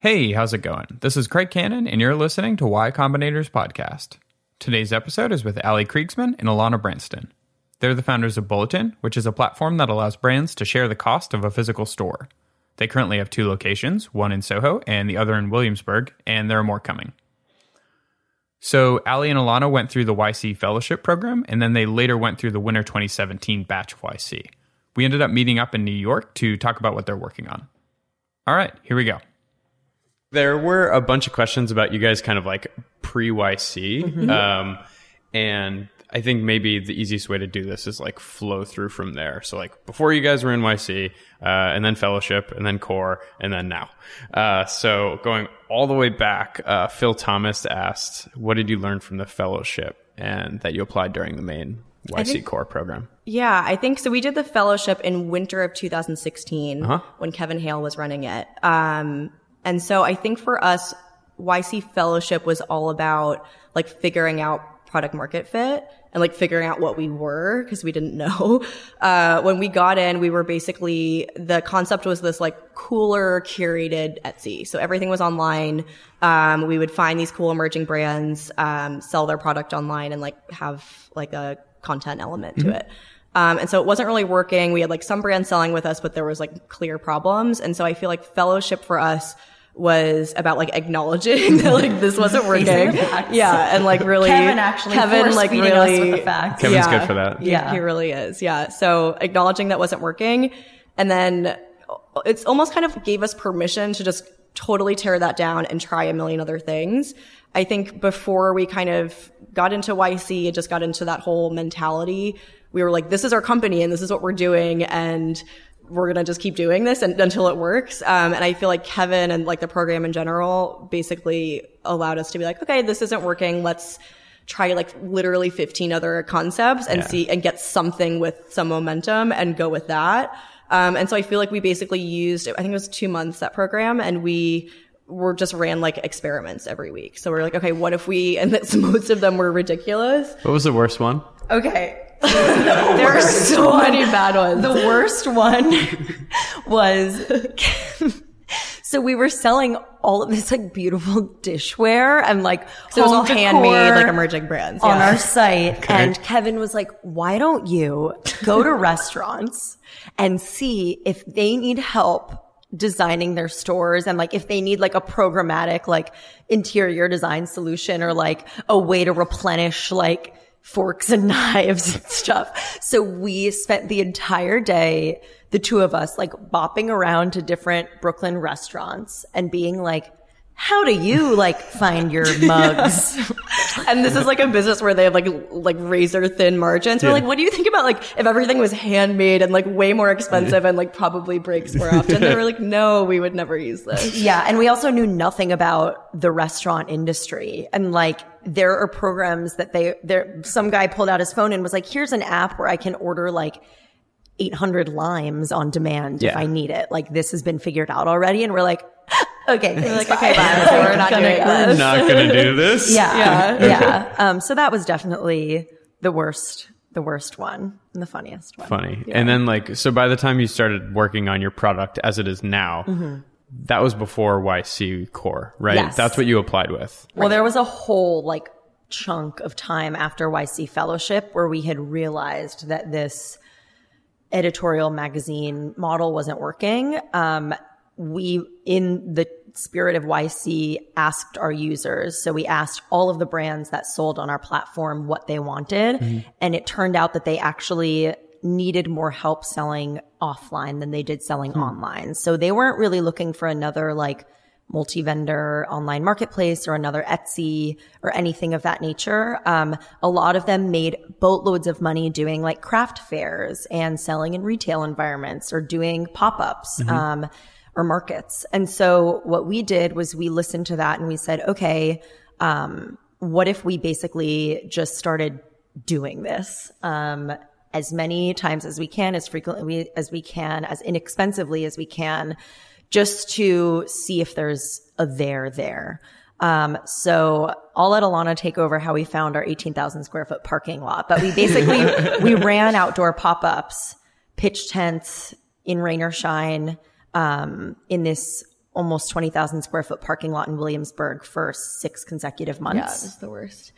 Hey, how's it going? This is Craig Cannon, and you're listening to Y Combinator's podcast. Today's episode is with Ali Kriegsman and Alana Branston. They're the founders of Bulletin, which is a platform that allows brands to share the cost of a physical store. They currently have two locations, one in Soho and the other in Williamsburg, and there are more coming. So, Ali and Alana went through the YC Fellowship Program, and then they later went through the Winter 2017 batch of YC. We ended up meeting up in New York to talk about what they're working on. All right, here we go. There were a bunch of questions about you guys kind of like pre YC. Mm-hmm. Um, and I think maybe the easiest way to do this is like flow through from there. So like before you guys were in YC, uh, and then fellowship, and then core, and then now. Uh, so going all the way back, uh, Phil Thomas asked, "What did you learn from the fellowship and that you applied during the main YC think, core program?" Yeah, I think so. We did the fellowship in winter of 2016 uh-huh. when Kevin Hale was running it. Um, and so I think for us, YC fellowship was all about like figuring out product market fit and like figuring out what we were because we didn't know. Uh, when we got in, we were basically, the concept was this like cooler curated Etsy. So everything was online. Um, we would find these cool emerging brands, um, sell their product online and like have like a content element mm-hmm. to it. Um, and so it wasn't really working. We had like some brands selling with us, but there was like clear problems. And so I feel like fellowship for us was about like acknowledging that like this wasn't working. yeah, and like really Kevin actually Kevin like really the facts. Kevin's yeah, good for that. Yeah, he really is. Yeah. So acknowledging that wasn't working and then it's almost kind of gave us permission to just totally tear that down and try a million other things. I think before we kind of got into YC, it just got into that whole mentality. We were like, this is our company and this is what we're doing. And we're going to just keep doing this and, until it works. Um, and I feel like Kevin and like the program in general basically allowed us to be like, okay, this isn't working. Let's try like literally 15 other concepts and yeah. see and get something with some momentum and go with that. Um, and so I feel like we basically used, I think it was two months that program and we were just ran like experiments every week. So we're like, okay, what if we, and most of them were ridiculous. What was the worst one? Okay. there are so one, many bad ones. The worst one was so we were selling all of this like beautiful dishware and like so it was all handmade like emerging brands yeah. on our site. Okay. And Kevin was like, why don't you go to restaurants and see if they need help designing their stores and like if they need like a programmatic like interior design solution or like a way to replenish like forks and knives and stuff. So we spent the entire day, the two of us, like bopping around to different Brooklyn restaurants and being like, how do you like find your mugs? and this is like a business where they have like like razor thin margins. Yeah. We're like, what do you think about like if everything was handmade and like way more expensive and like probably breaks more often? They were like, no, we would never use this. Yeah, and we also knew nothing about the restaurant industry and like there are programs that they there some guy pulled out his phone and was like, here's an app where I can order like 800 limes on demand yeah. if I need it. Like this has been figured out already. And we're like, okay, we're like, okay, bye. So we're not doing this. We're not going to do this. Yeah. Yeah. yeah. Um, so that was definitely the worst, the worst one and the funniest one. Funny. Yeah. And then like, so by the time you started working on your product as it is now, mm-hmm. that was before YC core, right? Yes. That's what you applied with. Well, there was a whole like chunk of time after YC fellowship where we had realized that this editorial magazine model wasn't working. Um, we, in the spirit of YC, asked our users. So we asked all of the brands that sold on our platform what they wanted. Mm-hmm. And it turned out that they actually needed more help selling offline than they did selling mm-hmm. online. So they weren't really looking for another like multi-vendor online marketplace or another Etsy or anything of that nature. Um, a lot of them made boatloads of money doing like craft fairs and selling in retail environments or doing pop-ups. Mm-hmm. Um, or markets. And so what we did was we listened to that and we said, okay, um, what if we basically just started doing this? Um, as many times as we can, as frequently as we can, as inexpensively as we can, just to see if there's a there there. Um, so I'll let Alana take over how we found our 18,000 square foot parking lot, but we basically, we ran outdoor pop-ups, pitch tents in rain or shine, um, in this almost 20,000 square foot parking lot in Williamsburg for six consecutive Yeah, months. this is the worst.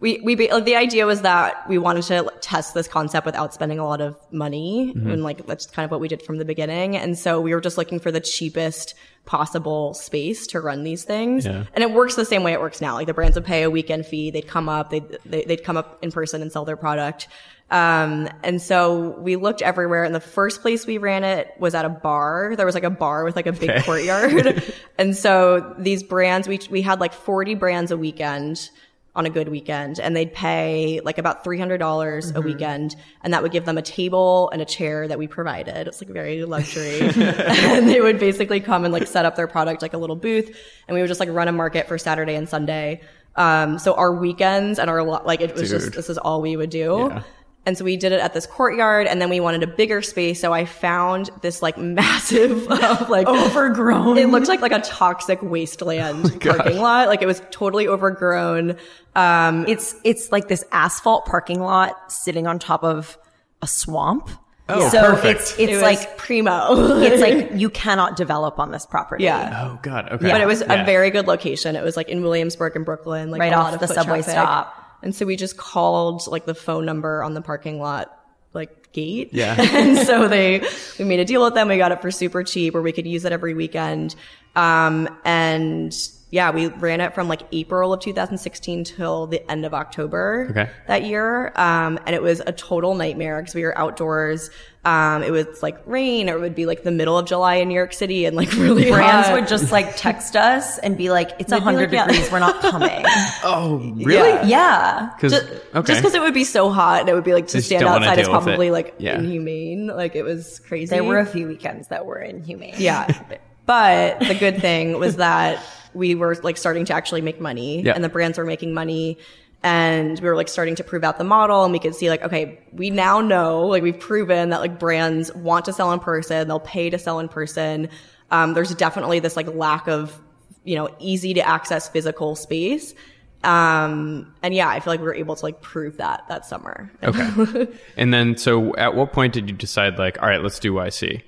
We we the idea was that we wanted to test this concept without spending a lot of money, and like that's kind of what we did from the beginning. And so we were just looking for the cheapest possible space to run these things. Yeah. And it works the same way it works now. Like the brands would pay a weekend fee, they'd come up, they'd they, they'd come up in person and sell their product. Um, and so we looked everywhere and the first place we ran it was at a bar. There was like a bar with like a big courtyard. and so these brands, we, we had like 40 brands a weekend on a good weekend and they'd pay like about $300 a weekend and that would give them a table and a chair that we provided. It's like very luxury. and they would basically come and like set up their product like a little booth and we would just like run a market for Saturday and Sunday. Um, so our weekends and our, like it was just, this is all we would do. Yeah. And so we did it at this courtyard and then we wanted a bigger space. So I found this like massive, uh, like Overgrown. It looked like like a toxic wasteland parking lot. Like it was totally overgrown. Um, It's it's like this asphalt parking lot sitting on top of a swamp. Oh, so perfect. it's it's was like primo. it's like you cannot develop on this property. yeah. Oh God. Okay. But it was Yeah. a very good location. It was like in Williamsburg and Brooklyn, like Right a off lot of the subway traffic. stop. And so we just called like the phone number on the parking lot, like gate. Yeah. and so they, we made a deal with them. We got it for super cheap where we could use it every weekend. Um, and yeah, we ran it from like April of 2016 till the end of October Okay. that year. Um, and it was a total nightmare because we were outdoors. Um, it was like rain or it would be like the middle of July in New York City and like really Brands hot. would just like text us and be like, "It's They'd hundred like, yeah. degrees. We're not coming." Oh, really? Yeah. yeah. Because just, okay. just because it would be so hot and it would be like to Just stand outside is probably it. like Yeah. inhumane. Like it was crazy. There were a few weekends that were inhumane. yeah, but the good thing was that we were like starting to actually make money, Yeah. and the brands were making money. And we were like starting to prove out the model and we could see like, okay, we now know, like we've proven that like brands want to sell in person. They'll pay to sell in person. Um, there's definitely this like lack of, you know, easy to access physical space. Um, and yeah, I feel like we were able to like prove that that summer. Okay. and then, so at what point did you decide, like, all right, let's do YC?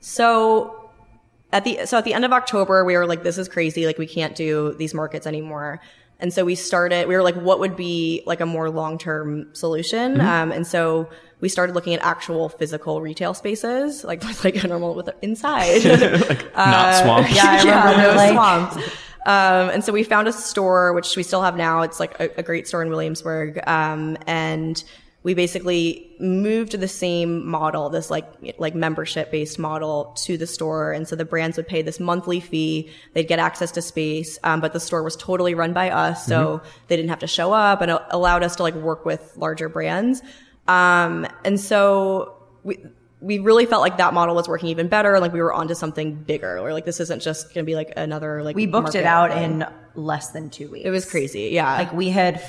So at the so at the end of October, we were like, this is crazy. Like we can't do these markets anymore. And so we started. We were like, what would be like a more long term solution? Um, and so we started looking at actual physical retail spaces, like with like a normal with inside. Not swamps. Yeah, I remember yeah, no like- swamps. Um, and so we found a store, which we still have now. It's like a, a great store in Williamsburg. Um, and we basically moved the same model, this like, like membership based model to the store. And so the brands would pay this monthly fee. They'd get access to space. Um, but the store was totally run by us. So they didn't have to show up and it allowed us to like work with larger brands. Um, and so we, we really felt like that model was working even better. Like we were onto something bigger. Or like this isn't just going to be like another like We booked it out thing. in less than two weeks. It was crazy. Yeah. like we had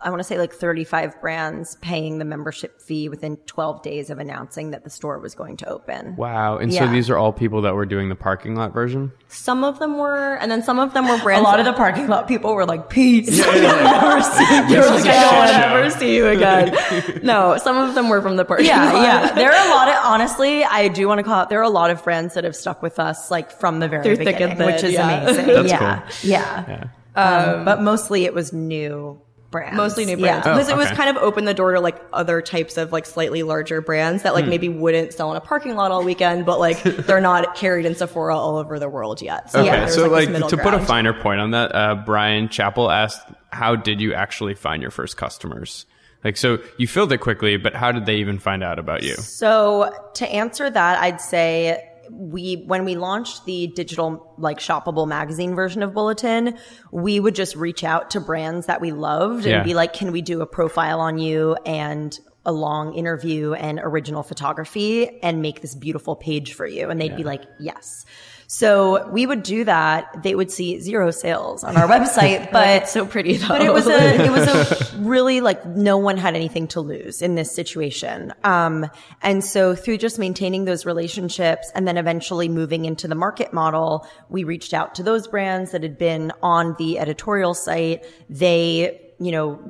I want to say like 35 brands paying the membership fee within 12 days of announcing that the store was going to open. Wow. And so these are all people that were doing the parking lot version? some of them were, and then some of them were brands. A lot of the parking lot people were like, "Peace." they were like, I don't want to shit ever see you again. no, some of them were from the party. yeah, yeah. There are a lot of honestly, I do want to call out. There are a lot of brands that have stuck with us like from the very Through thick beginning, and which is yeah. amazing. That's yeah, cool. yeah. Um, but mostly it was new brands. Mostly new brands Yeah. because it was kind of opened the door to like other types of like slightly larger brands that like Hmm. maybe wouldn't sell in a parking lot all weekend, but like they're not carried in Sephora all over the world yet. So Okay, yeah, there's, so this like, middle to put a finer point on that, uh, Brian Chappell asked, "How did you actually find your first customers?" Like, so you filled it quickly, but how did they even find out about you? So to answer that, I'd say we when we launched the digital like shoppable magazine version of Bulletin, we would just reach out to brands that we loved and Yeah. be like, "Can we do a profile on you and a long interview and original photography and make this beautiful page for you?" And they'd be like, "Yes." So we would do that. They would see zero sales on our website, but so pretty though. but it was a it was a really like no one had anything to lose in this situation um and so through just maintaining those relationships and then eventually moving into the market model we reached out to those brands that had been on the editorial site they you know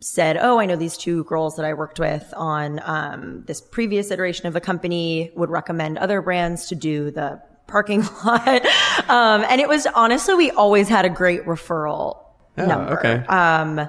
said, "Oh, I know these two girls that I worked with on um, this previous iteration of the company would recommend other brands to do the parking lot." um, and it was honestly, we always had a great referral Oh, number. okay. Um,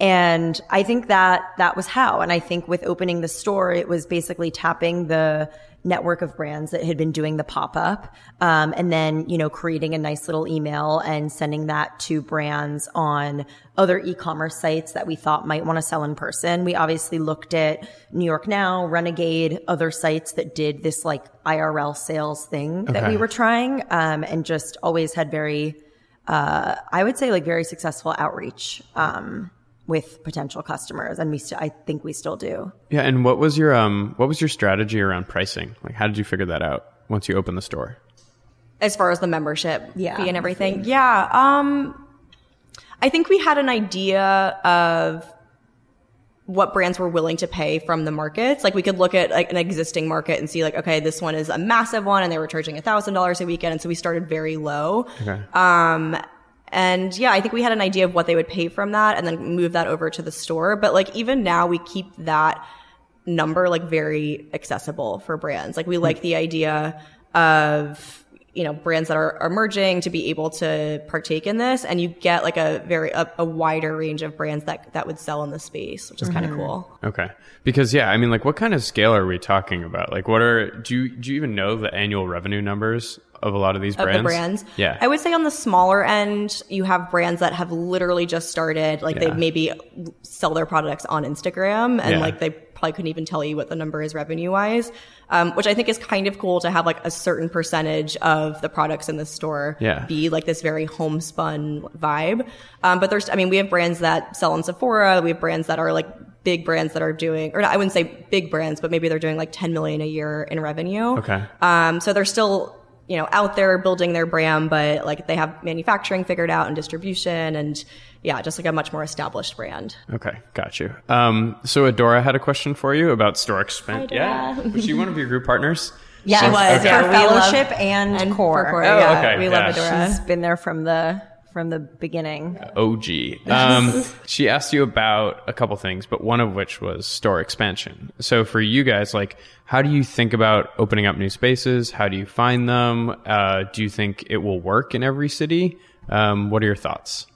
and I think that that was how. And I think with opening the store, it was basically tapping the network of brands that had been doing the pop up. Um, and then, you know, creating a nice little email and sending that to brands on other e-commerce sites that we thought might want to sell in person. We obviously looked at New York Now, Renegade, other sites that did this like IRL sales thing that we were trying. Um, and just always had very, uh, I would say like very successful outreach, um, with potential customers. And we, st- I think we still do. Yeah, and what was your um what was your strategy around pricing? Like how did you figure that out once you opened the store? as far as the membership Yeah. fee and everything. Yeah. Um, I think we had an idea of what brands were willing to pay from the markets. Like we could look at like an existing market and see like, okay, this one is a massive one and they were charging a thousand dollars a weekend. And so we started very low. Okay. And yeah, I think we had an idea of what they would pay from that and then move that over to the store. But like even now we keep that number like very accessible for brands. Like we like the idea of you know brands that are, emerging to be able to partake in this and you get like a very a, a wider range of brands that that would sell in the space which is kind of mm-hmm. cool Okay. Because yeah, I mean like what kind of scale are we talking about? Like what are do you do you even know the annual revenue numbers of a lot of these of brands? the brands. Yeah. I would say on the smaller end, you have brands that have literally just started, like Yeah. they maybe sell their products on Instagram and Yeah. like they probably couldn't even tell you what the number is revenue wise. Um, which I think is kind of cool to have like a certain percentage of the products in the store Yeah. be like this very homespun vibe. Um, but there's, I mean, we have brands that sell on Sephora. We have brands that are like big brands that are doing, or I wouldn't say big brands, but maybe they're doing like 10 million a year in revenue. Okay. Um, so they're still, you know, out there building their brand, but like they have manufacturing figured out and distribution and yeah, just like a much more established brand. Okay, got you. Um, so Adora had a question for you about store expense. Yeah, was she one of your group partners? Yeah, She was, for yeah, we love- fellowship and, And core. core, Oh, yeah, okay, we yeah. love Adora. She's been there from the from the beginning. OG. Um, she asked you about a couple things, but one of which was store expansion. So for you guys, like, how do you think about opening up new spaces? How do you find them? Uh, do you think it will work in every city? Um, what are your thoughts?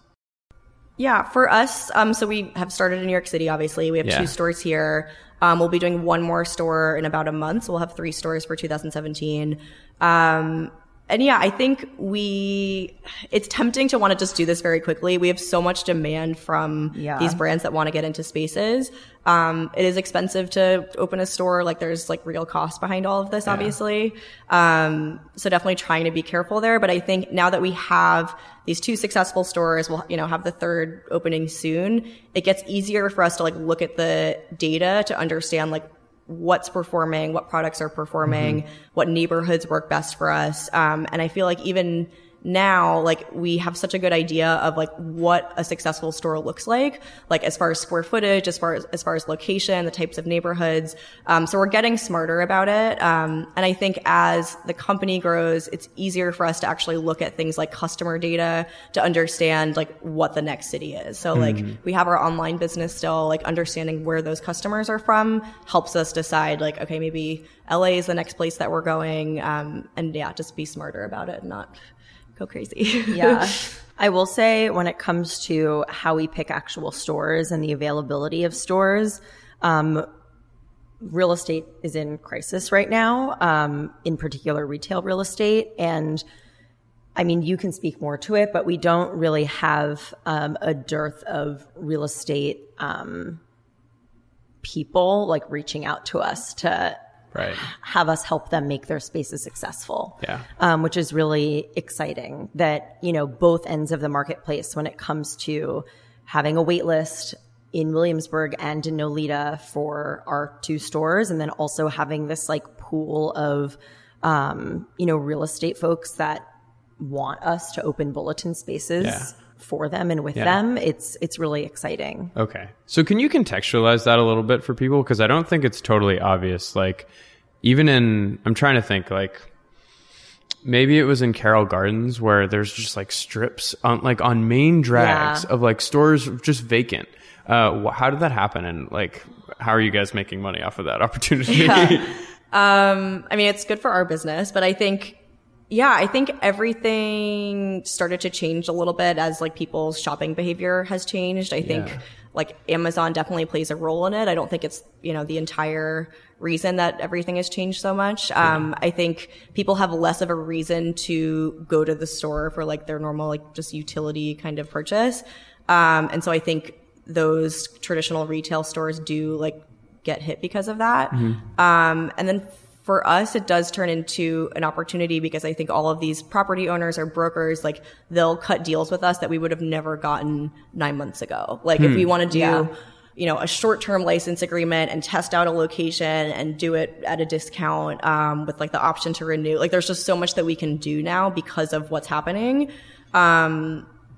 Yeah, for us, um, so we have started in New York City, obviously. We have Yeah. two stores here. Um, we'll be doing one more store in about a month. So we'll have three stores for 2017. Um, and yeah, I think we, it's tempting to want to just do this very quickly. We have so much demand from Yeah. these brands that want to get into spaces. Um, it is expensive to open a store. Like there's like real cost behind all of this, obviously. Um, so definitely trying to be careful there. But I think now that we have these two successful stores, we'll, you know, have the third opening soon. It gets easier for us to like look at the data to understand like what's performing, what products are performing, what neighborhoods work best for us. Um, and I feel like even now, like we have such a good idea of like what a successful store looks like, like as far as square footage, as far as, as far as location, the types of neighborhoods. Um, so we're getting smarter about it. Um, and I think as the company grows, it's easier for us to actually look at things like customer data to understand like what the next city is. So like we have our online business still, like understanding where those customers are from helps us decide like, okay, maybe LA is the next place that we're going. Um, and yeah, just be smarter about it and not go crazy. Yeah. I will say when it comes to how we pick actual stores and the availability of stores, um, real estate is in crisis right now, um, in particular retail real estate. And I mean, you can speak more to it, but we don't really have um, a dearth of real estate um, people like reaching out to us to Right. have us help them make their spaces successful. Yeah. Um, which is really exciting that, you know, both ends of the marketplace when it comes to having a wait list in Williamsburg and in Nolita for our two stores. And then also having this like pool of, um, you know, real estate folks that want us to open bulletin spaces Yeah. For them and with Yeah. them. It's, it's really exciting. Okay. So can you contextualize that a little bit for people? Because I don't think it's totally obvious. Like, even in, I'm trying to think, like, maybe it was in Carroll Gardens where there's just like strips on, like, on main drags Yeah. of like stores just vacant. Uh, wh- how did that happen? And like, how are you guys making money off of that opportunity? Um, I mean, it's good for our business, but I think Yeah, I think everything started to change a little bit as like people's shopping behavior has changed. I think Yeah. like Amazon definitely plays a role in it. I don't think it's, you know, the entire reason that everything has changed so much. Um, I think people have less of a reason to go to the store for like their normal, like just utility kind of purchase. Um, and so I think those traditional retail stores do like get hit because of that. Um, and then for us, it does turn into an opportunity because I think all of these property owners or brokers, like they'll cut deals with us that we would have never gotten nine months ago. Like if we want to do, Yeah. you know, a short-term license agreement and test out a location and do it at a discount, um, with like the option to renew, like there's just so much that we can do now because of what's happening.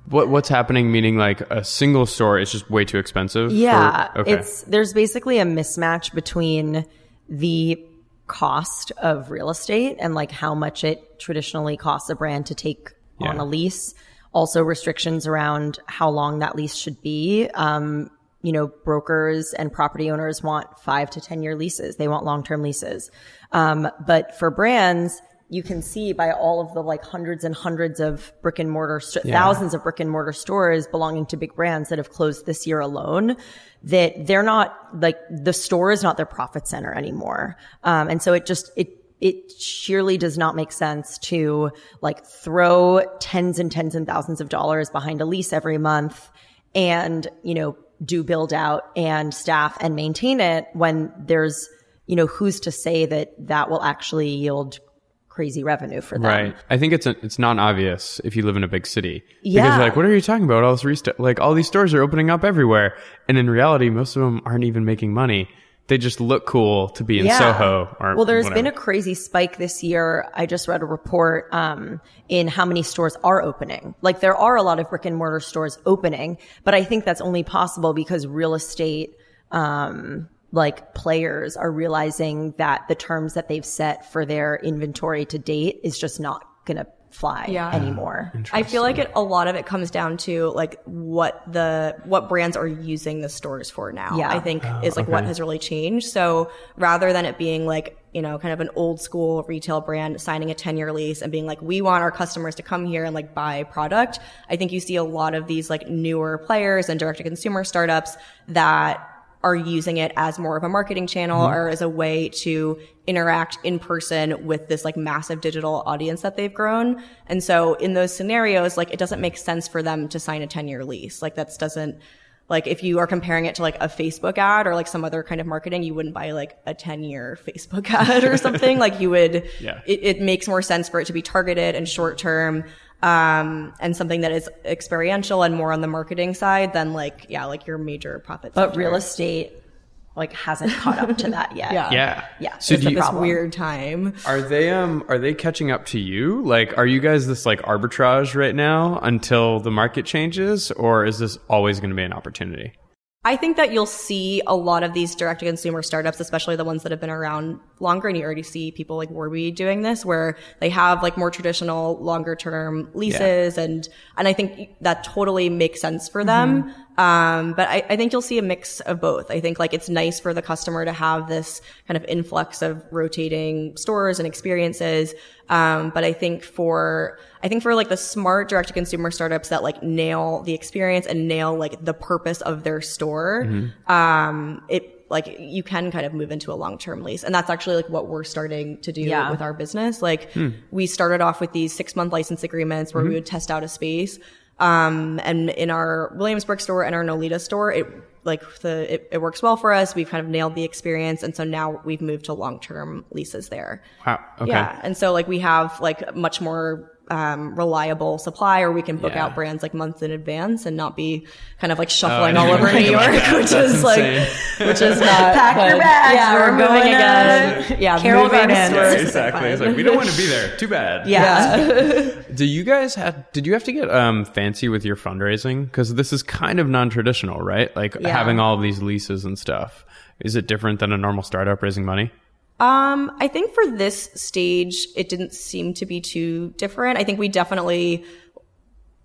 What what's happening? Meaning like a single store is just way too expensive. for- Yeah, okay. it's there's basically a mismatch between the cost of real estate and like how much it traditionally costs a brand to take on a lease. Also restrictions around how long that lease should be. Um, you know, brokers and property owners want five to 10 year leases. They want long term leases. Um, but for brands, you can see by all of the like hundreds and hundreds of brick and mortar, st- thousands of brick and mortar stores belonging to big brands that have closed this year alone, that they're not like the store is not their profit center anymore. Um, and so it just, it, it sheerly does not make sense to like throw tens and tens and thousands of dollars behind a lease every month and, you know, do build out and staff and maintain it when there's, you know, who's to say that that will actually yield crazy revenue for them. Right. I think it's a, it's not obvious if you live in a big city. Because Yeah. you're like, what are you talking about? All this resta- like all these stores are opening up everywhere. And in reality, most of them aren't even making money. They just look cool to be in Soho or well, there's whatever. been a crazy spike this year. I just read a report um, in how many stores are opening. Like there are a lot of brick and mortar stores opening, but I think that's only possible because real estate, um, like players are realizing that the terms that they've set for their inventory to date is just not going to fly Yeah. anymore. I feel like it a lot of it comes down to like what the what brands are using the stores for now. Yeah. I think oh, is like what has really changed. So rather than it being like you know kind of an old school retail brand signing a 10 year lease and being like we want our customers to come here and like buy product, I think you see a lot of these like newer players and direct to consumer startups that are using it as more of a marketing channel mm-hmm. or as a way to interact in person with this like massive digital audience that they've grown. And so in those scenarios, like it doesn't make sense for them to sign a 10 year lease. Like that's doesn't, like if you are comparing it to like a Facebook ad or like some other kind of marketing, you wouldn't buy like a 10 year Facebook ad or something. like you would, Yeah. it, it makes more sense for it to be targeted and short term. Um, and something that is experiential and more on the marketing side than like, yeah, like your major profit. But center. real estate like hasn't caught up to that yet. Yeah. yeah. Yeah. So It's do a you, this weird time. are they um are they catching up to you? Like are you guys this like arbitrage right now until the market changes or is this always going to be an opportunity? I think that you'll see a lot of these direct to consumer startups, especially the ones that have been around longer. And you already see people like Warby doing this where they have like more traditional longer term leases. And, and I think that totally makes sense for them. Um, but I, I think you'll see a mix of both. I think like it's nice for the customer to have this kind of influx of rotating stores and experiences. Um, but I think for, I think for like the smart direct to consumer startups that like nail the experience and nail like the purpose of their store, um, it like you can kind of move into a long term lease. And that's actually like what we're starting to do Yeah. with our business. Like we started off with these six month license agreements where we would test out a space. Um, and in our Williamsburg store and our Nolita store, it like the it, it works well for us. We've kind of nailed the experience, and so now we've moved to long term leases there. Wow. Okay. Yeah, and so like we have like much more um, reliable supply, or we can book Yeah. out brands like months in advance and not be kind of like shuffling I all over New York, about which That's is like which is not Pack your bags, Yeah, we're we're, moving going again. yeah, Carroll moving Gardens. stores Yeah, exactly. It's like we don't want to be there. Too bad. yeah. Do you guys have? Did you have to get um fancy with your fundraising? Because this is kind of non-traditional, right? Like Yeah. having all of these leases and stuff. Is it different than a normal startup raising money? Um, I think for this stage, it didn't seem to be too different. I think we definitely,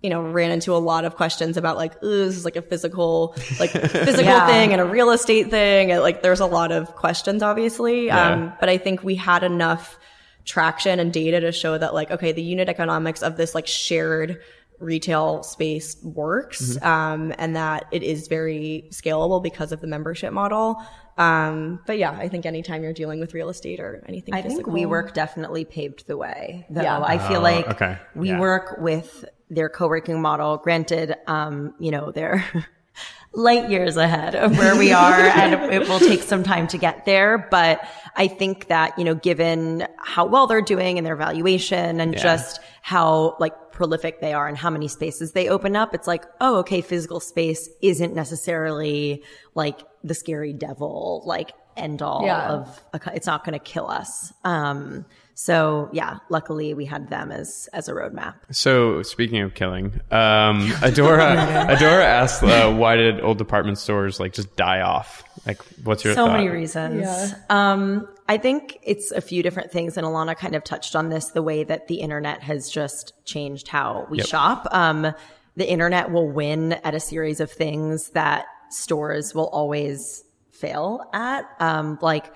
you know, ran into a lot of questions about like, "Ooh, this is like a physical, like physical Yeah. thing and a real estate thing. And like, there's a lot of questions, obviously. Yeah. Um, but I think we had enough traction and data to show that like, okay, the unit economics of this like shared retail space works, um, and that it is very scalable because of the membership model. Um, but yeah, I think anytime you're dealing with real estate or anything I think physical, WeWork definitely paved the way. Though Yeah. I feel Oh, like okay. we Yeah. work with their co-working model. Granted, um, you know, they're light years ahead of where we are and it will take some time to get there. But I think that, you know, given how well they're doing and their valuation and Yeah. just how like prolific they are and how many spaces they open up, it's like, oh, okay, physical space isn't necessarily like the scary devil, like end all Yeah. of a, it's not going to kill us. Um, so yeah, luckily we had them as, as a roadmap. So speaking of killing, um, Adora, Adora asked, uh, why did old department stores like just die off? Like, what's your so thought? many reasons. Um, I think it's a few different things, and Alana kind of touched on this the way that the internet has just changed how we Yep. shop. Um, the internet will win at a series of things that stores will always fail at. Um, like,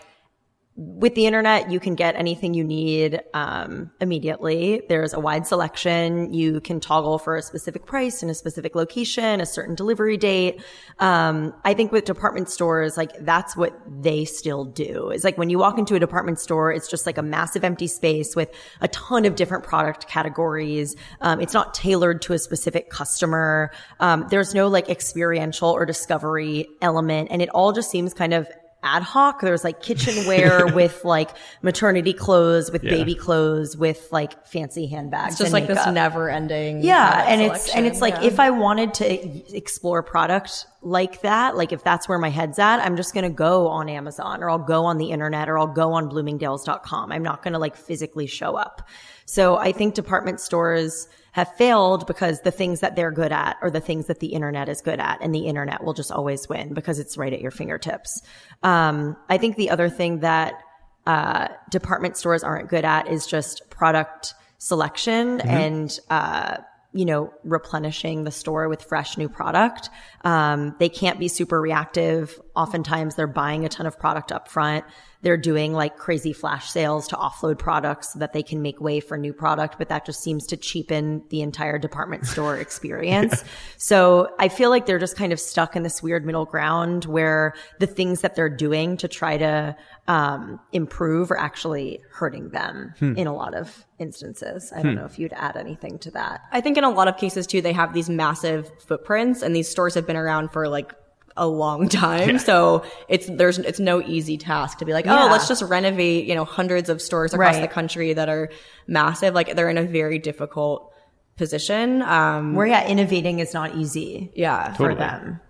with the internet, you can get anything you need um, immediately. There's a wide selection. You can toggle for a specific price in a specific location, a certain delivery date. Um, I think with department stores, like that's what they still do. Is like when you walk into a department store, it's just like a massive empty space with a ton of different product categories. Um, it's not tailored to a specific customer. Um, there's no like experiential or discovery element, and it all just seems kind of ad hoc. There's like kitchenware with like maternity clothes, with Yeah. baby clothes, with like fancy handbags. it's just and like this never ending. Yeah, and it's and it's like yeah. if I wanted to explore product like that, like if that's where my head's at, I'm just going to go on Amazon or I'll go on the internet or I'll go on bloomingdales.com. I'm not going to like physically show up. So I think department stores have failed because the things that they're good at are the things that the internet is good at and the internet will just always win because it's right at your fingertips. Um, I think the other thing that uh, department stores aren't good at is just product selection and uh, you know replenishing the store with fresh new product. Um, they can't be super reactive. Oftentimes, they're buying a ton of product up front. They're doing like crazy flash sales to offload products so that they can make way for new product, but that just seems to cheapen the entire department store experience. so I feel like they're just kind of stuck in this weird middle ground where the things that they're doing to try to um, improve are actually hurting them in a lot of instances. I don't know if you'd add anything to that. I think in a lot of cases too, they have these massive footprints and these stores have been around for like a long time. So it's, there's, it's no easy task to be like, Yeah. oh, let's just renovate, you know, hundreds of stores across Right. the country that are massive. Like they're in a very difficult position. Um, Where yeah, innovating is not easy yeah. for them.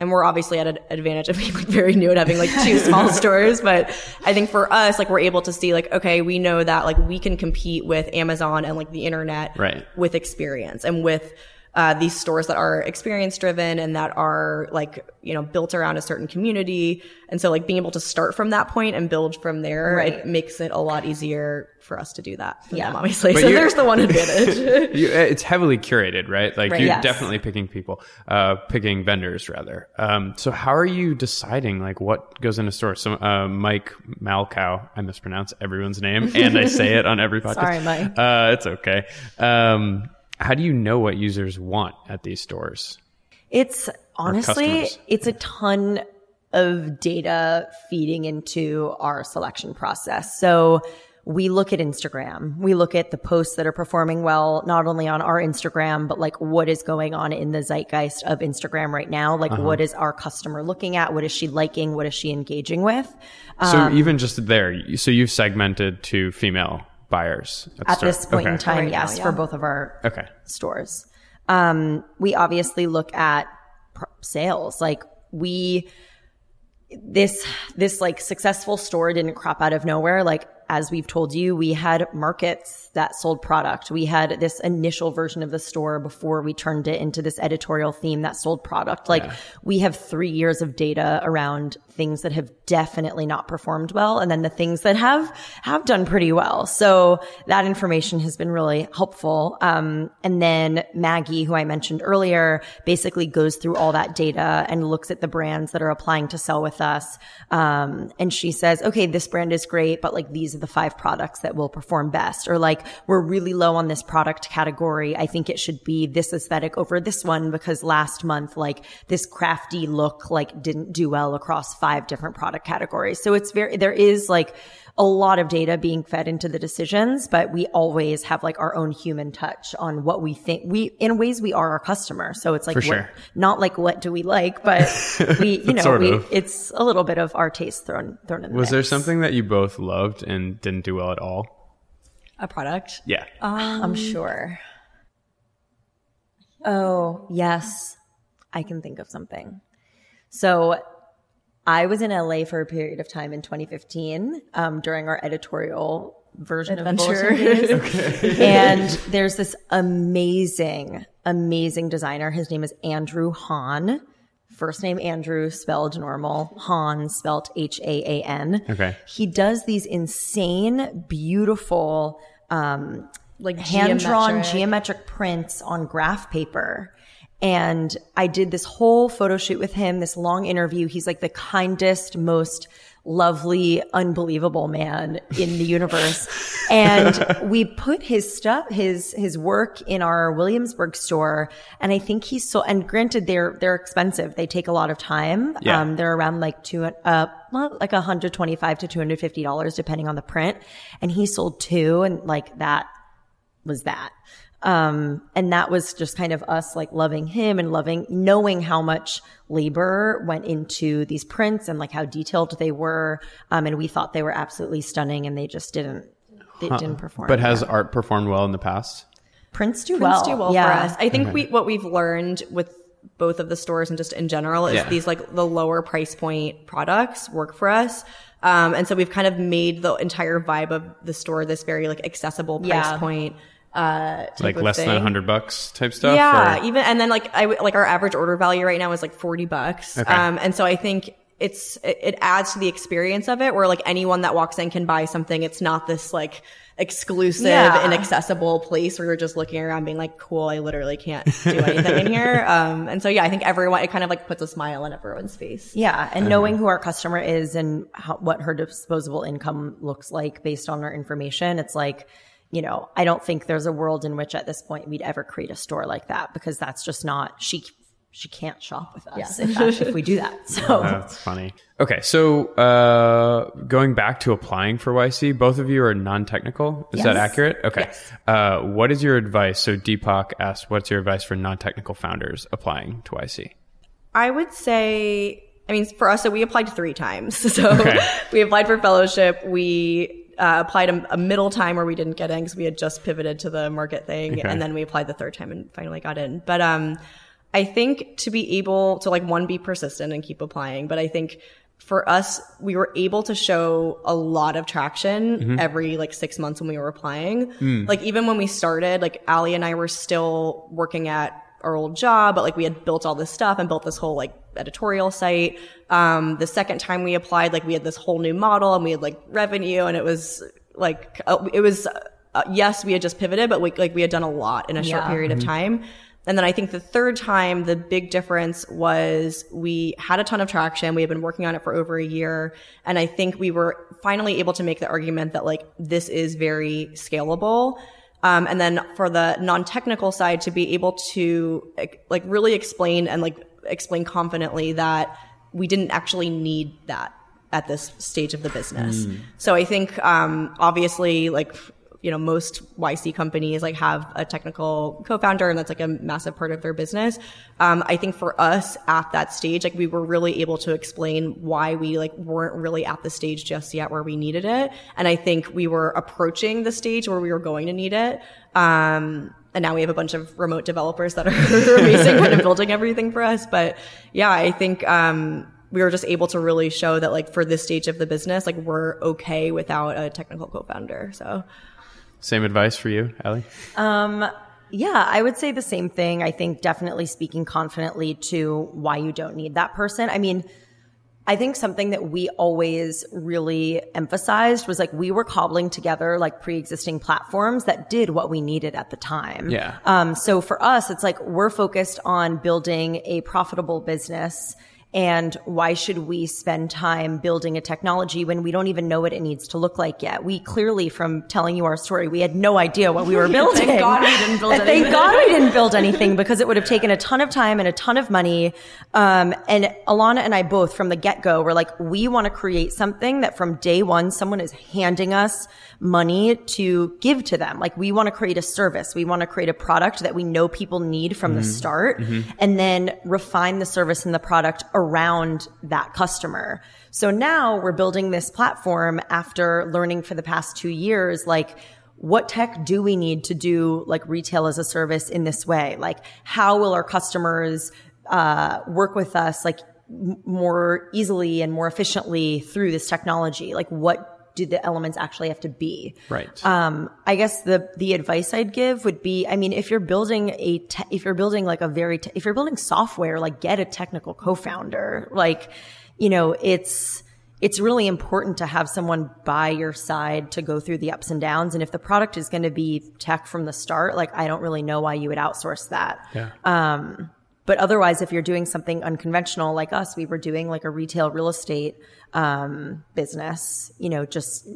And we're obviously at an advantage of being like very new and having like two small stores. But I think for us, like we're able to see like, okay, we know that like we can compete with Amazon and like the internet Right. with experience and with uh, these stores that are experience driven and that are like, you know, built around a certain community. And so like being able to start from that point and build from there, Right. it makes it a lot easier for us to do that. than Yeah. them, obviously. But so you- there's the one advantage. You, uh, it's heavily curated, right? Like Right. you're Yes. definitely picking people, uh, picking vendors rather. Um, so how are you deciding like what goes in a store? So, uh, Mike Malkow, I mispronounce everyone's name and I say it on every podcast. Sorry, Mike. Uh, it's okay. Um, how do you know what users want at these stores? It's honestly, it's a ton of data feeding into our selection process. So we look at Instagram. We look at the posts that are performing well, not only on our Instagram, but like what is going on in the zeitgeist of Instagram right now. Like what is our customer looking at? What is she liking? What is she engaging with? So Um, even just there, so you've segmented to female buyers the At this point in time, Right now, yes, yeah. for both of our Okay. stores. Um, we obviously look at pr- sales. Like we, this, this like successful store didn't crop out of nowhere. Like as we've told you, we had markets that sold product. We had this initial version of the store before we turned it into this editorial theme that sold product. Like we have three years of data around things that have definitely not performed well. And then the things that have, have done pretty well. So that information has been really helpful. Um, and then Maggie, who I mentioned earlier, basically goes through all that data and looks at the brands that are applying to sell with us. Um, and she says, okay, this brand is great, but like these are the five products that will perform best. Or like, we're really low on this product category. I think it should be this aesthetic over this one because last month, like this crafty look, like didn't do well across five different product categories. So it's very, there is like, a lot of data being fed into the decisions, but we always have like our own human touch on what we think we, in ways we are our customer. So it's like, For what- sure. not like what do we like, but we, you know, we, it's a little bit of our taste thrown, thrown in the Was there something that you both loved and didn't do well at all? A product. Yeah. I'm um, sure. Oh, yes. I can think of something. So I was in LA for a period of time in 2015 um, during our editorial version Adventure. of Bulletin Days. and there's this amazing, amazing designer. His name is Andrew Haan. First name Andrew, spelled normal. Haan, spelled H A A N. Okay. He does these insane, beautiful, um, Like hand drawn geometric. geometric prints on graph paper. And I did this whole photo shoot with him, this long interview. He's like the kindest, most lovely, unbelievable man in the universe. and we put his stuff, his, his work in our Williamsburg store. And I think he's so, and granted, they're, they're expensive. They take a lot of time. Yeah. Um, they're around like two, uh, well, like hundred twenty-five to two hundred fifty dollars, depending on the print. And he sold two, and like that was that. Um, and that was just kind of us like loving him and loving, knowing how much labor went into these prints and like how detailed they were. Um, and we thought they were absolutely stunning, and they just didn't. They didn't perform. But has art performed well in the past? prints do Prints well? do well yeah. for us. I think we what we've learned with both of the stores and just in general is Yeah. these like the lower price point products work for us. Um, and so we've kind of made the entire vibe of the store this very like accessible price Yeah. point. Uh, Like less than thing. a hundred bucks type stuff? Yeah, or- even and then like I w- like our average order value right now is like forty bucks. Okay. Um, and so I think it's it, it adds to the experience of it, where like anyone that walks in can buy something. It's not this like exclusive, Yeah. inaccessible place where you're just looking around being like, cool, I literally can't do anything in here. Um, and so yeah, I think everyone it kind of like puts a smile on everyone's face. Yeah, and knowing who our customer is and how, what her disposable income looks like based on our information, it's like, you know, I don't think there's a world in which at this point we'd ever create a store like that because that's just not she. She can't shop with us if, that, if we do that. So That's funny. Okay, so uh, going back to applying for YC, both of you are non-technical. Is that accurate? Okay. Uh, what is your advice? So Deepak asked, "What's your advice for non-technical founders applying to YC?" I would say, I mean, for us, so we applied three times. So Okay. we applied for fellowship. We uh, applied a, a middle time where we didn't get in because we had just pivoted to the market thing, Okay. and then we applied the third time and finally got in. But um, I think to be able to like one be persistent and keep applying, but I think for us, we were able to show a lot of traction every like six months when we were applying. Like even when we started, like Ali and I were still working at our old job, but like we had built all this stuff and built this whole like editorial site. Um, the second time we applied, like we had this whole new model and we had like revenue and it was like, uh, it was, uh, yes, we had just pivoted, but we, like we had done a lot in a short Yeah. period of time. And then I think the third time, the big difference was we had a ton of traction. We had been working on it for over a year. And I think we were finally able to make the argument that like this is very scalable. Um, and then for the non-technical side to be able to like really explain and like explain confidently that we didn't actually need that at this stage of the business. So I think, um, obviously like, you know, most YC companies like have a technical co-founder and that's like a massive part of their business. Um, I think for us at that stage, like we were really able to explain why we like weren't really at the stage just yet where we needed it. And I think we were approaching the stage where we were going to need it. Um, and now we have a bunch of remote developers that are amazing kind of building everything for us. But yeah, I think, um, we were just able to really show that like for this stage of the business, like we're okay without a technical co-founder. So Same advice for you, Ali. Um, yeah, I would say the same thing. I think definitely speaking confidently to why you don't need that person. I mean, I think something that we always really emphasized was like we were cobbling together like pre-existing platforms that did what we needed at the time. Yeah. Um, so for us, it's like we're focused on building a profitable business And why should we spend time building a technology when we don't even know what it needs to look like yet? We clearly, from telling you our story, we had no idea what we were building. Thank God we didn't build anything. Thank God we didn't build anything because it would have taken a ton of time and a ton of money. Um, and Alana and I both from the get go were like, we want to create something that from day one, someone is handing us money to give to them. Like we want to create a service. We want to create a product that we know people need from the start and then refine the service and the product around that customer. So now we're building this platform after learning for the past two years, like, what tech do we need to do like retail as a service in this way? Like, how will our customers uh, work with us like m- more easily and more efficiently through this technology? Like, what do the elements actually have to be? Right. Um, I guess the the advice I'd give would be, I mean, if you're building a, te- if you're building like a very, te- if you're building software, like get a technical co-founder. Like, you know, it's it's really important to have someone by your side to go through the ups and downs. And if the product is going to be tech from the start, like I don't really know why you would outsource that. yeah. But otherwise, if you're doing something unconventional like us, we were doing like a retail real estate um, business, you know, just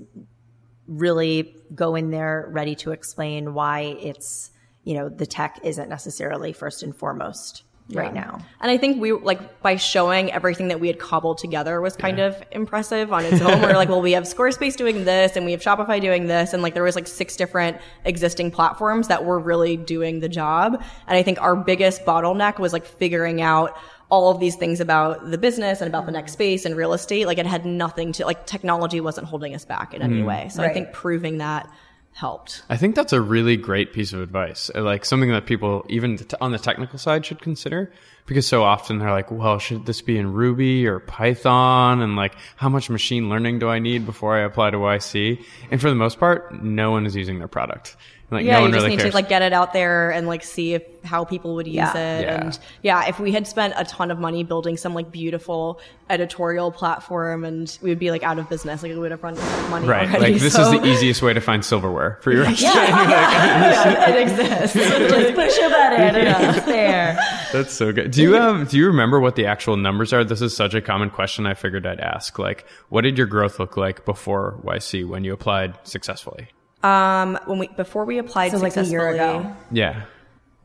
really go in there ready to explain why it's, you know, the tech isn't necessarily first and foremost right now. And I think we like by showing everything that we had cobbled together was kind of impressive on its own. We're like, well, we have Squarespace doing this and we have Shopify doing this. And like there was like six different existing platforms that were really doing the job. And I think our biggest bottleneck was like figuring out all of these things about the business and about the next space and real estate. Like it had nothing to like technology wasn't holding us back in any mm-hmm. way. So I think proving that helped. I think that's a really great piece of advice. uh, Like something that people, even on the technical side, should consider. Because so often they're like, well, should this be in Ruby or Python? And like, how much machine learning do I need before I apply to YC? And for the most part, no one is using their product. Like, Yeah, no you just really need cares. to like get it out there and like see if how people would use Yeah. it. Yeah. And yeah, if we had spent a ton of money building some like beautiful editorial platform and we would be like out of business, like we would have run out of money right. already. Like, this so- is the easiest way to find silverware for your yeah, it exists. Just push a button and it's there. That's so good. Do you um do you remember what the actual numbers are? This is such a common question. I figured I'd ask. Like, what did your growth look like before YC when you applied successfully? Um, when we before we applied So, like, a successfully, year ago. Yeah.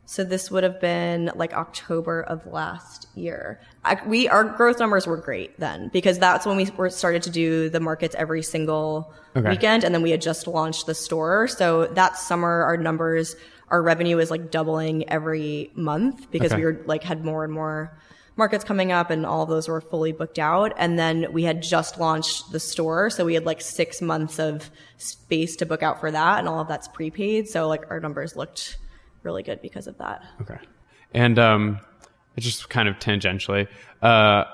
So this would have been like October of last year. I, we our growth numbers were great then because that's when we were started to do the markets every single Okay. weekend, and then we had just launched the store. So that summer, our numbers, our revenue was like doubling every month because Okay. we were like had more and more markets coming up, and all of those were fully booked out. And then we had just launched the store, so we had like six months of space to book out for that, and all of that's prepaid. So like our numbers looked really good because of that. Okay. And um, just kind of tangentially, uh,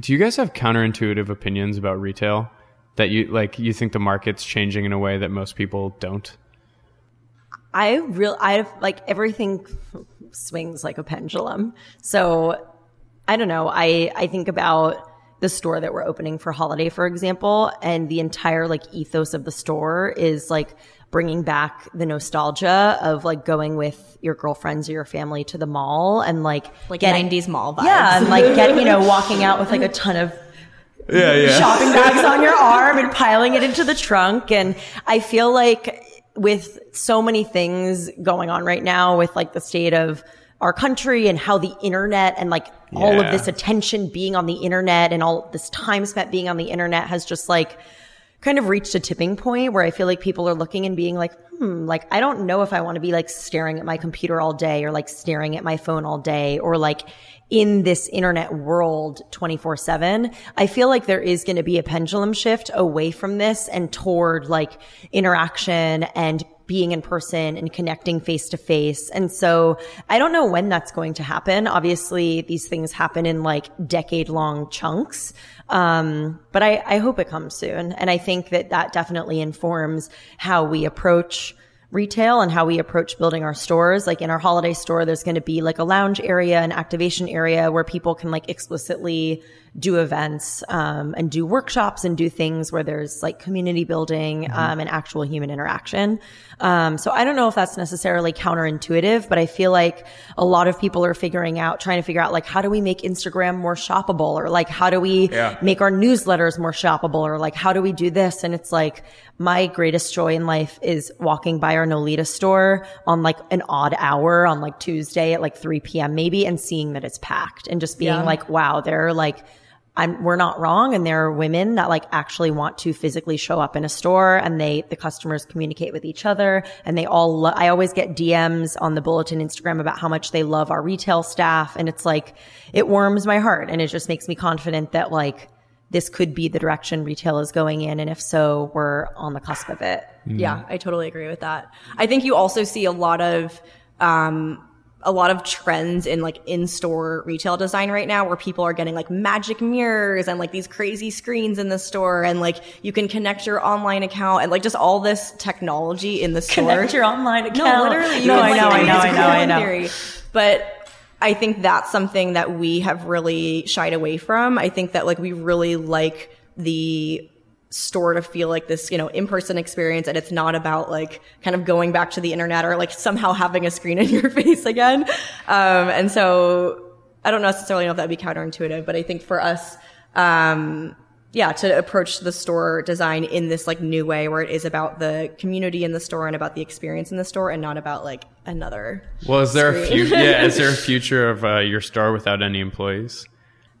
do you guys have counterintuitive opinions about retail that you like? You think the market's changing in a way that most people don't? I real I have like everything swings like a pendulum. So I don't know. I I think about the store that we're opening for holiday, for example, and the entire like ethos of the store is like bringing back the nostalgia of like going with your girlfriends or your family to the mall and like Like getting 90s mall vibes. yeah, and like get you know walking out with like a ton of Yeah, yeah. shopping bags on your arm and piling it into the trunk. And I feel like with so many things going on right now with like the state of our country and how the internet and like all of this attention being on the internet and all this time spent being on the internet has just like kind of reached a tipping point where I feel like people are looking and being like, hmm, like, I don't know if I want to be like staring at my computer all day or like staring at my phone all day or like in this internet world 24 seven. I feel like there is going to be a pendulum shift away from this and toward like interaction and being in person and connecting face to face. And so I don't know when that's going to happen. Obviously these things happen in like decade long chunks. Um, but I, I hope it comes soon. And I think that that definitely informs how we approach retail and how we approach building our stores. Like in our holiday store, there's going to be like a lounge area, an activation area where people can like explicitly do events um, and do workshops and do things where there's like community building um, and actual human interaction. Um, so I don't know if that's necessarily counterintuitive, but I feel like a lot of people are figuring out, trying to figure out like how do we make Instagram more shoppable, or like how do we Yeah. make our newsletters more shoppable, or like how do we do this? And it's like my greatest joy in life is walking by our Nolita store on like an odd hour on like Tuesday at like 3 p.m. maybe and seeing that it's packed and just being Yeah. like, wow, they're like, I'm, we're not wrong. And there are women that like actually want to physically show up in a store and they, the customers communicate with each other and they all, lo- I always get DMs on the bulletin Instagram about how much they love our retail staff. And it's like, it warms my heart and it just makes me confident that like, this could be the direction retail is going in. And if so, we're on the cusp of it. Yeah, I totally agree with that. I think you also see a lot of, um, a lot of trends in like in-store retail design right now where people are getting like magic mirrors and like these crazy screens in the store and like you can connect your online account and like just all this technology in the store. Connect your online account. No, literally. You No, can, I like, know, I know, I know, I know. But I think that's something that we have really shied away from. I think that like we really like the store to feel like this, you know, in-person experience and it's not about like kind of going back to the internet or like somehow having a screen in your face again. Um, and so I don't necessarily know if that'd be counterintuitive, but I think for us, um, yeah, to approach the store design in this like new way where it is about the community in the store and about the experience in the store and not about like another. Well, is there a future? yeah, is there a future of uh, your store without any employees?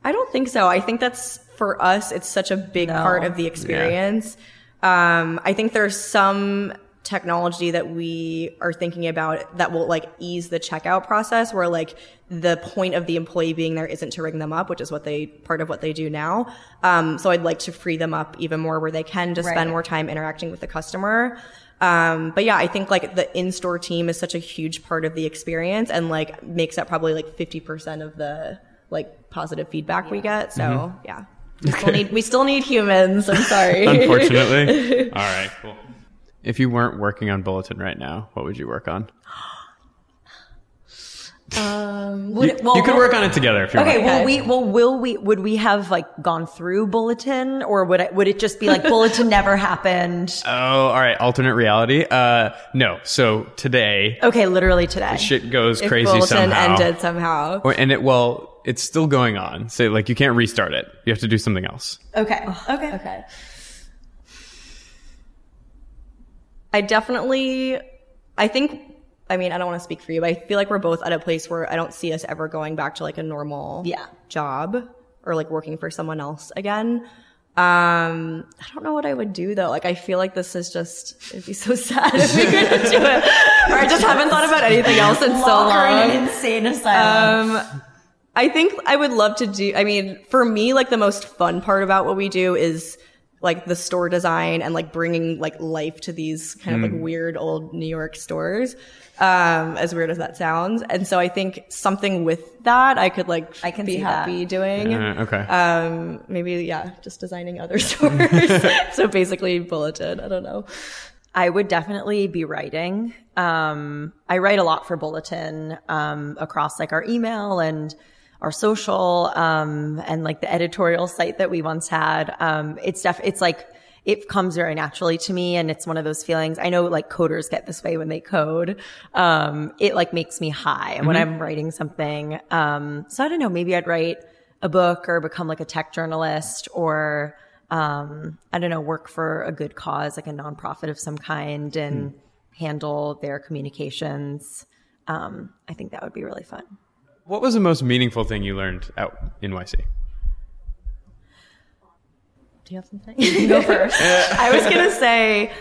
I don't think so. I think that's for us, it's such a big No. part of the experience. Um, I think there's some technology that we are thinking about that will like ease the checkout process where like the point of the employee being there isn't to ring them up, which is what they, part of what they do now. Um, so I'd like to free them up even more where they can just Right. spend more time interacting with the customer. Um, but yeah, I think like the in-store team is such a huge part of the experience and like makes up probably like 50% of the like positive feedback we get. So yeah, we still need, we still need humans. I'm sorry. Unfortunately. All right, cool. If you weren't working on Bulletin right now, what would you work on? Would You, it- well, you could well- work on it together if you Okay, want. well, we, well, will we, would we have like gone through bulletin or would it, would it just be like bulletin never happened? Oh, all right. Alternate reality. Uh, no. So today, Okay, literally today. shit goes if crazy Bulletin somehow. ended somehow. Or, and it well, it's still going on. So like you can't restart it. You have to do something else. Okay. Okay. Okay. I definitely, I think, I mean, I don't want to speak for you, but I feel like we're both at a place where I don't see us ever going back to like a normal Yeah. job or like working for someone else again. Um, I don't know what I would do though. Like, I feel like this is just, it'd be so sad if we couldn't do it. Or I just haven't thought about anything else in so Lock her in long. an insane asylum. Um, I think I would love to do, I mean, for me, like the most fun part about what we do is like the store design and like bringing like life to these kind of like weird old New York stores. Um, as weird as that sounds. And so I think something with that I could like I can be see that. happy doing. Uh, okay. Um, maybe, yeah, just designing other stores. so basically bulletin. I don't know. I would definitely be writing. Um, I write a lot for Bulletin um, across like our email and our social um, and like the editorial site that we once had. Um, it's def- it's like it comes very naturally to me, and it's one of those feelings. I know like coders get this way when they code. Um, it like makes me high when I'm writing something. Um, so I don't know. Maybe I'd write a book or become like a tech journalist or um, I don't know, work for a good cause, like a nonprofit of some kind, and handle their communications. Um, I think that would be really fun. What was the most meaningful thing you learned out in YC? Do you have something? Go first. I was gonna say,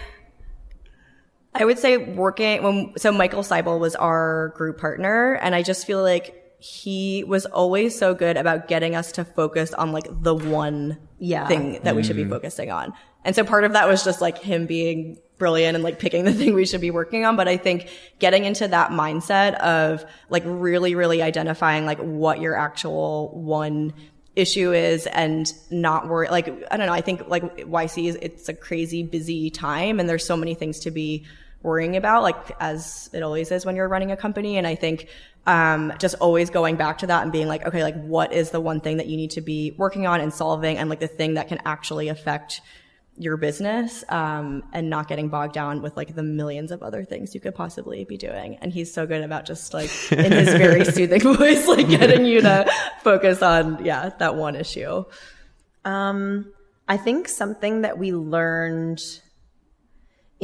I would say working when so Michael Seibel was our group partner, and I just feel like he was always so good about getting us to focus on like the one Yeah. thing that we should be mm. focusing on. And so part of that was just like him being brilliant and like picking the thing we should be working on. But I think getting into that mindset of like really, really identifying like what your actual one issue is and not worry, like, I don't know. I think like YC is, it's a crazy busy time and there's so many things to be worrying about, like as it always is when you're running a company. And I think um, just always going back to that and being like, okay, like what is the one thing that you need to be working on and solving, and like the thing that can actually affect your business um, and not getting bogged down with like the millions of other things you could possibly be doing. And he's so good about just like in his very soothing voice, like getting you to focus on yeah that one issue. Um, I think something that we learned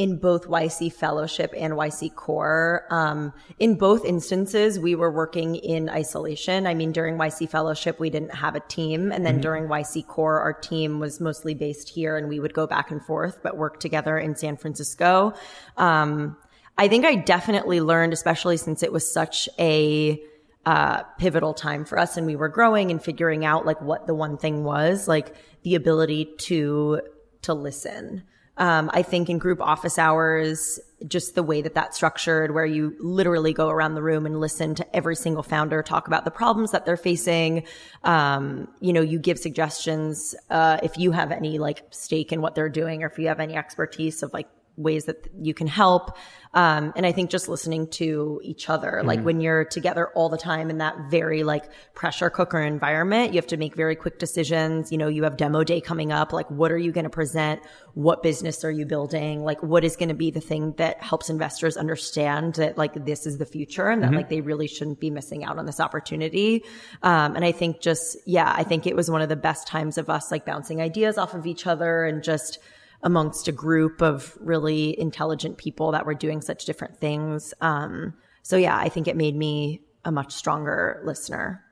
in both YC Fellowship and YC Core. Um, in both instances, we were working in isolation. I mean, during YC Fellowship, we didn't have a team. And then mm-hmm. during YC Core, our team was mostly based here and we would go back and forth, but work together in San Francisco. Um, I think I definitely learned, especially since it was such a, uh, pivotal time for us and we were growing and figuring out like what the one thing was, like the ability to, to listen. Um, I think in group office hours, just the way that that's structured, where you literally go around the room and listen to every single founder talk about the problems that they're facing. Um, you know, you give suggestions uh, if you have any like stake in what they're doing, or if you have any expertise of like ways that you can help. Um, and I think just listening to each other, mm-hmm. like when you're together all the time in that very like pressure cooker environment, you have to make very quick decisions. You know, you have demo day coming up. Like, what are you going to present? What business are you building? Like, what is going to be the thing that helps investors understand that like this is the future and that mm-hmm. like they really shouldn't be missing out on this opportunity. Um, and I think just, yeah, I think it was one of the best times of us like bouncing ideas off of each other and just, amongst a group of really intelligent people that were doing such different things. Um, so yeah, I think it made me a much stronger listener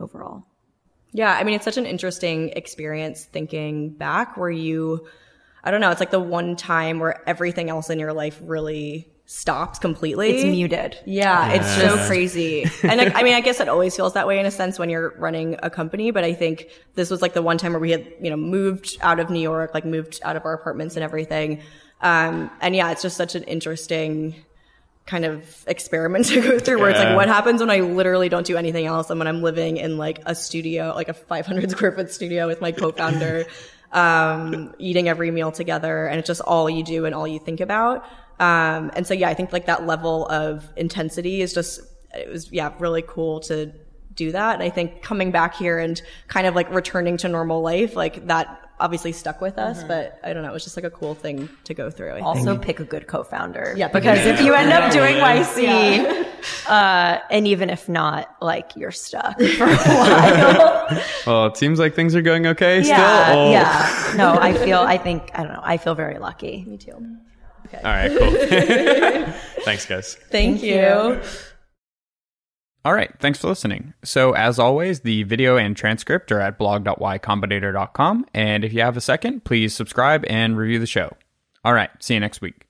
overall. Yeah, I mean, it's such an interesting experience thinking back where you, I don't know, it's like the one time where everything else in your life really stops completely. It's muted. Yeah, it's so crazy. and like, I mean, I guess it always feels that way in a sense when you're running a company, but I think this was like the one time where we had, you know, moved out of New York, like moved out of our apartments and everything. Um, and yeah, it's just such an interesting kind of experiment to go through where yeah. it's like what happens when I literally don't do anything else and when I'm living in like a studio, like a 500 square foot studio with my co-founder, um, eating every meal together and it's just all you do and all you think about. Um, and so, yeah, I think like that level of intensity is just, it was, yeah, really cool to do that. And I think coming back here and kind of like returning to normal life, like that obviously stuck with us, mm-hmm. but I don't know. It was just like a cool thing to go through. I also think. pick a good co-founder. Yeah. Because yeah. if you end up doing YC, yeah. uh, and even if not, like you're stuck for a while. well, it seems like things are going okay yeah, still. Oh. Yeah. No, I feel, I think, I don't know. I feel very lucky. Me too. Okay. All right, cool. Thanks, guys. Thank, Thank you. you. All right, thanks for listening. So, as always, the video and transcript are at blog.ycombinator.com. And if you have a second, please subscribe and review the show. All right, see you next week.